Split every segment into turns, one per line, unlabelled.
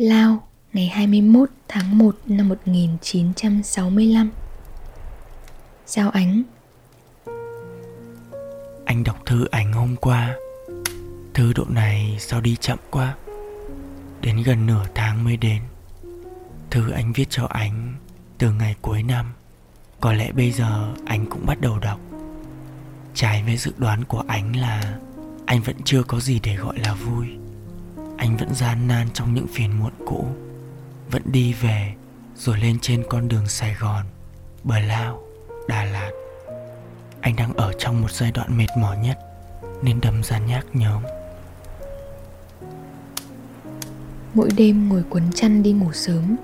Lao, ngày 21 tháng 1 năm 1965 Giao Ánh.
Anh đọc thư ảnh hôm qua. Thư độ này sao đi chậm quá? Đến gần nửa tháng mới đến. Thư anh viết cho anh từ ngày cuối năm. Có lẽ bây giờ anh cũng bắt đầu đọc. Trái với dự đoán của anh là Anh vẫn chưa có gì để gọi là vui anh vẫn gian nan trong những phiền muộn cũ, vẫn đi về rồi lên trên con đường sài gòn, bờ lao, đà lạt. Anh đang ở trong một giai đoạn mệt mỏi nhất, nên đâm ra nhác nhóm
mỗi đêm ngồi quấn chăn đi ngủ sớm,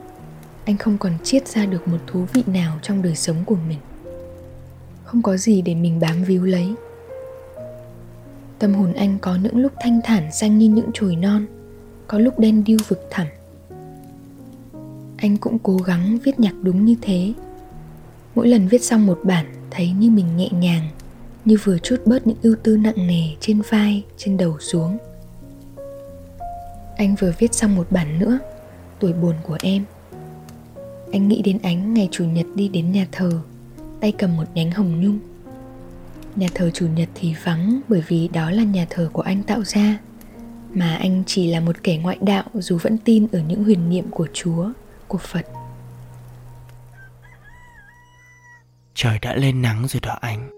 anh không còn chiết ra được một thú vị nào trong đời sống của mình. Không có gì để mình bám víu lấy. Tâm hồn anh có những lúc thanh thản xanh như những chồi non có lúc đen điêu vực thẳm. Anh cũng cố gắng viết nhạc đúng như thế. Mỗi lần viết xong một bản, thấy như mình nhẹ nhàng, như vừa chút bớt những ưu tư nặng nề trên vai, trên đầu xuống. Anh vừa viết xong một bản nữa, tuổi buồn của em. Anh nghĩ đến ánh ngày chủ nhật đi đến nhà thờ, tay cầm một nhánh hồng nhung. Nhà thờ chủ nhật thì vắng bởi vì đó là nhà thờ của anh tạo ra mà anh chỉ là một kẻ ngoại đạo dù vẫn tin ở những huyền niệm của Chúa, của Phật.
Trời đã lên nắng rồi đó anh.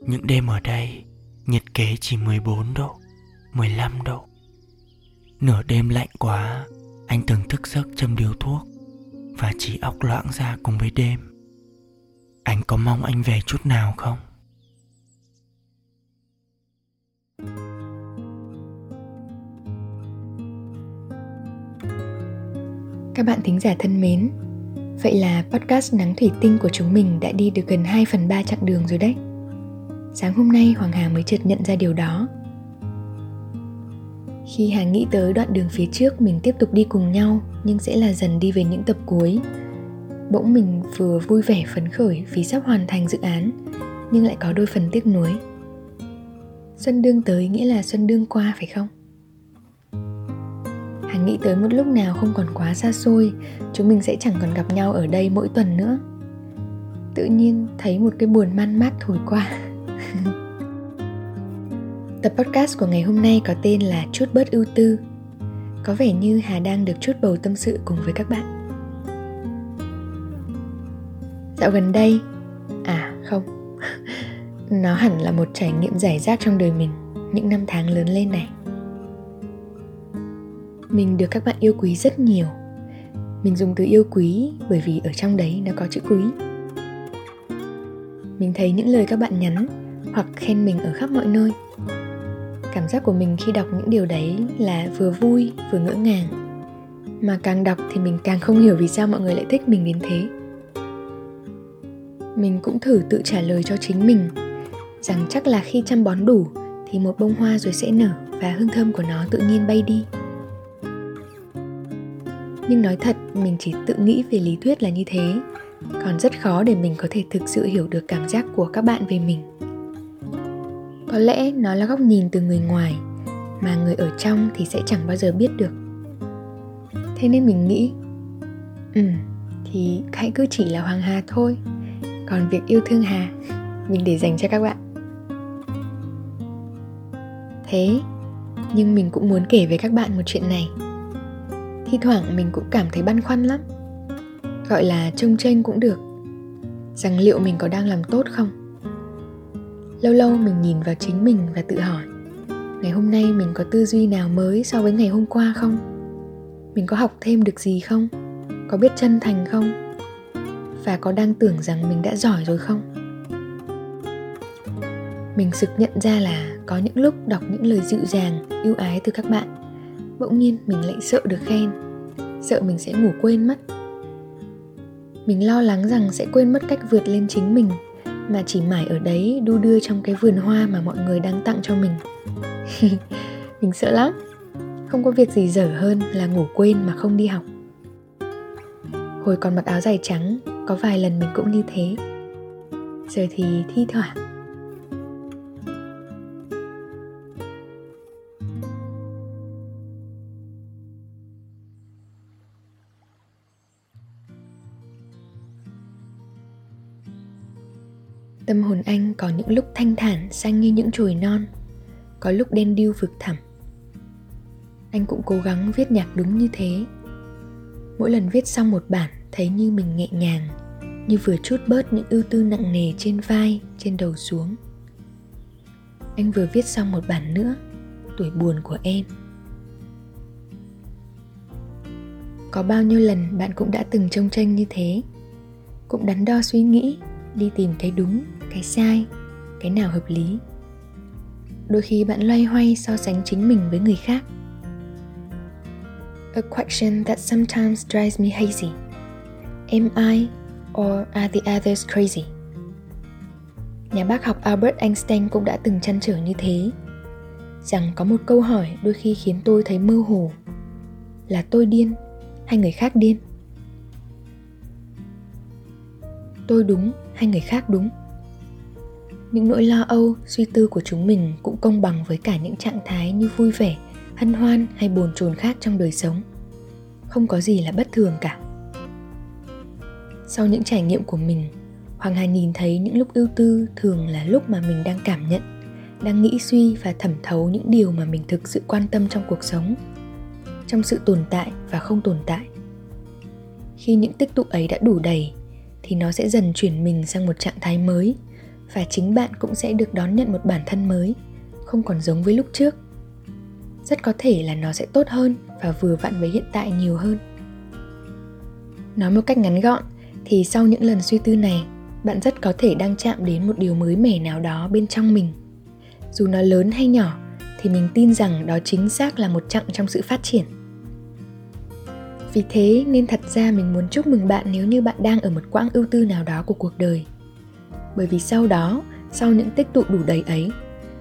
Những đêm ở đây, nhiệt kế chỉ 14 độ, 15 độ. Nửa đêm lạnh quá, anh từng thức giấc châm điếu thuốc và chỉ óc loãng ra cùng với đêm. Anh có mong anh về chút nào không?
Các bạn thính giả thân mến, vậy là podcast Nắng Thủy Tinh của chúng mình đã đi được gần 2 phần 3 chặng đường rồi đấy. Sáng hôm nay Hoàng Hà mới chợt nhận ra điều đó. Khi Hà nghĩ tới đoạn đường phía trước mình tiếp tục đi cùng nhau nhưng sẽ là dần đi về những tập cuối. Bỗng mình vừa vui vẻ phấn khởi vì sắp hoàn thành dự án nhưng lại có đôi phần tiếc nuối. Xuân đương tới nghĩa là xuân đương qua phải không? Hằng nghĩ tới một lúc nào không còn quá xa xôi, Chúng mình sẽ chẳng còn gặp nhau ở đây mỗi tuần nữa. Tự nhiên thấy một cái buồn man mát thổi qua. Tập podcast của ngày hôm nay có tên là Chút bớt ưu tư. Có vẻ như Hà đang được chút bầu tâm sự cùng với các bạn. Dạo gần đây À không. Nó hẳn là một trải nghiệm giải rác trong đời mình, Những năm tháng lớn lên này mình được các bạn yêu quý rất nhiều. Mình dùng từ yêu quý bởi vì ở trong đấy nó có chữ quý. Mình thấy những lời các bạn nhắn hoặc khen mình ở khắp mọi nơi. Cảm giác của mình khi đọc những điều đấy là vừa vui, vừa ngỡ ngàng. Mà càng đọc thì mình càng không hiểu vì sao mọi người lại thích mình đến thế. Mình cũng thử tự trả lời cho chính mình rằng chắc là khi chăm bón đủ thì một bông hoa rồi sẽ nở và hương thơm của nó tự nhiên bay đi nhưng nói thật, mình chỉ tự nghĩ về lý thuyết là như thế. Còn rất khó để mình có thể thực sự hiểu được cảm giác của các bạn về mình. Có lẽ nó là góc nhìn từ người ngoài, mà người ở trong thì sẽ chẳng bao giờ biết được. Thế nên mình nghĩ ừ thì hãy cứ chỉ là hoàng hà thôi. Còn việc yêu thương hà, mình để dành cho các bạn. Thế, nhưng mình cũng muốn kể với các bạn một chuyện này thi thoảng mình cũng cảm thấy băn khoăn lắm. Gọi là trông tranh cũng được. Rằng liệu mình có đang làm tốt không? Lâu lâu mình nhìn vào chính mình và tự hỏi ngày hôm nay mình có tư duy nào mới so với ngày hôm qua không? Mình có học thêm được gì không? Có biết chân thành không? Và có đang tưởng rằng mình đã giỏi rồi không? Mình sực nhận ra là có những lúc đọc những lời dịu dàng, yêu ái từ các bạn Bỗng nhiên mình lại sợ được khen. Sợ mình sẽ ngủ quên mất. Mình lo lắng rằng sẽ quên mất cách vượt lên chính mình, Mà chỉ mãi ở đấy đu đưa trong cái vườn hoa mà mọi người đang tặng cho mình. Mình sợ lắm. Không có việc gì dở hơn là ngủ quên mà không đi học. Hồi còn mặc áo dài trắng, Có vài lần mình cũng như thế. Giờ thì thi thoảng Tâm hồn anh có những lúc thanh thản xanh như những chồi non Có lúc đen điêu vực thẳm. Anh cũng cố gắng viết nhạc đúng như thế. Mỗi lần viết xong một bản thấy như mình nhẹ nhàng Như vừa chút bớt những ưu tư nặng nề trên vai, trên đầu xuống. Anh vừa viết xong một bản nữa Tuổi buồn của em. Có bao nhiêu lần bạn cũng đã từng trông tranh như thế Cũng đắn đo suy nghĩ Đi tìm cái đúng cái sai, cái nào hợp lý? Đôi khi bạn loay hoay so sánh chính mình với người khác. A question that sometimes drives me hazy. Am i or are the others crazy? Nhà bác học albert einstein cũng đã từng chăn trở như thế. Rằng có một câu hỏi đôi khi khiến tôi thấy mơ hồ. Là tôi điên hay người khác điên? Tôi đúng hay người khác đúng? Những nỗi lo âu, suy tư của chúng mình cũng công bằng với cả những trạng thái như vui vẻ, hân hoan hay bồn chồn khác trong đời sống. Không có gì là bất thường cả. Sau những trải nghiệm của mình, hoàng hà nhìn thấy những lúc ưu tư thường là lúc mà mình đang cảm nhận, đang nghĩ suy và thẩm thấu những điều mà mình thực sự quan tâm trong cuộc sống, trong sự tồn tại và không tồn tại. Khi những tích tụ ấy đã đủ đầy, thì nó sẽ dần chuyển mình sang một trạng thái mới và chính bạn cũng sẽ được đón nhận một bản thân mới, không còn giống với lúc trước. Rất có thể là nó sẽ tốt hơn và vừa vặn với hiện tại nhiều hơn. Nói một cách ngắn gọn, thì sau những lần suy tư này, bạn rất có thể đang chạm đến một điều mới mẻ nào đó bên trong mình. Dù nó lớn hay nhỏ, thì mình tin rằng đó chính xác là một chặng trong sự phát triển. Vì thế, nên thật ra mình muốn chúc mừng bạn nếu như bạn đang ở một quãng ưu tư nào đó của cuộc đời bởi vì sau đó, sau những tích tụ đủ đầy ấy,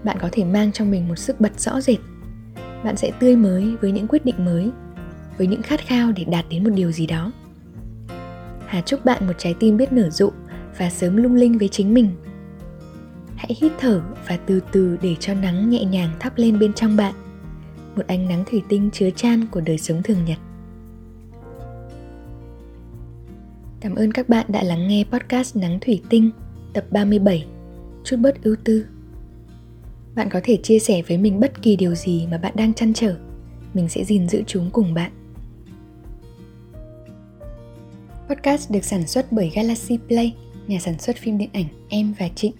bạn có thể mang trong mình một sức bật rõ rệt. Bạn sẽ tươi mới với những quyết định mới, với những khát khao để đạt đến một điều gì đó. Hà chúc bạn một trái tim biết nở rộ và sớm lung linh với chính mình. Hãy hít thở và từ từ để cho nắng nhẹ nhàng thắp lên bên trong bạn, một ánh nắng thủy tinh chứa chan của đời sống thường nhật. Cảm ơn các bạn đã lắng nghe podcast Nắng Thủy Tinh tập 37 Chút bớt ưu tư Bạn có thể chia sẻ với mình bất kỳ điều gì mà bạn đang chăn trở Mình sẽ gìn giữ chúng cùng bạn Podcast được sản xuất bởi Galaxy Play, nhà sản xuất phim điện ảnh Em và Trịnh.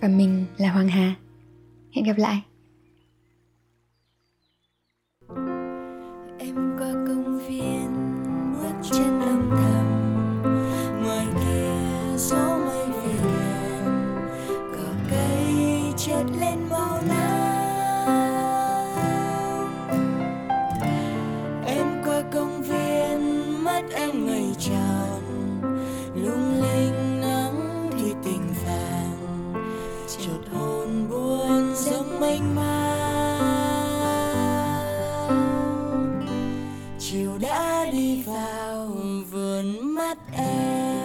Và mình là Hoàng Hà. Hẹn gặp lại! đi vào vườn mắt em.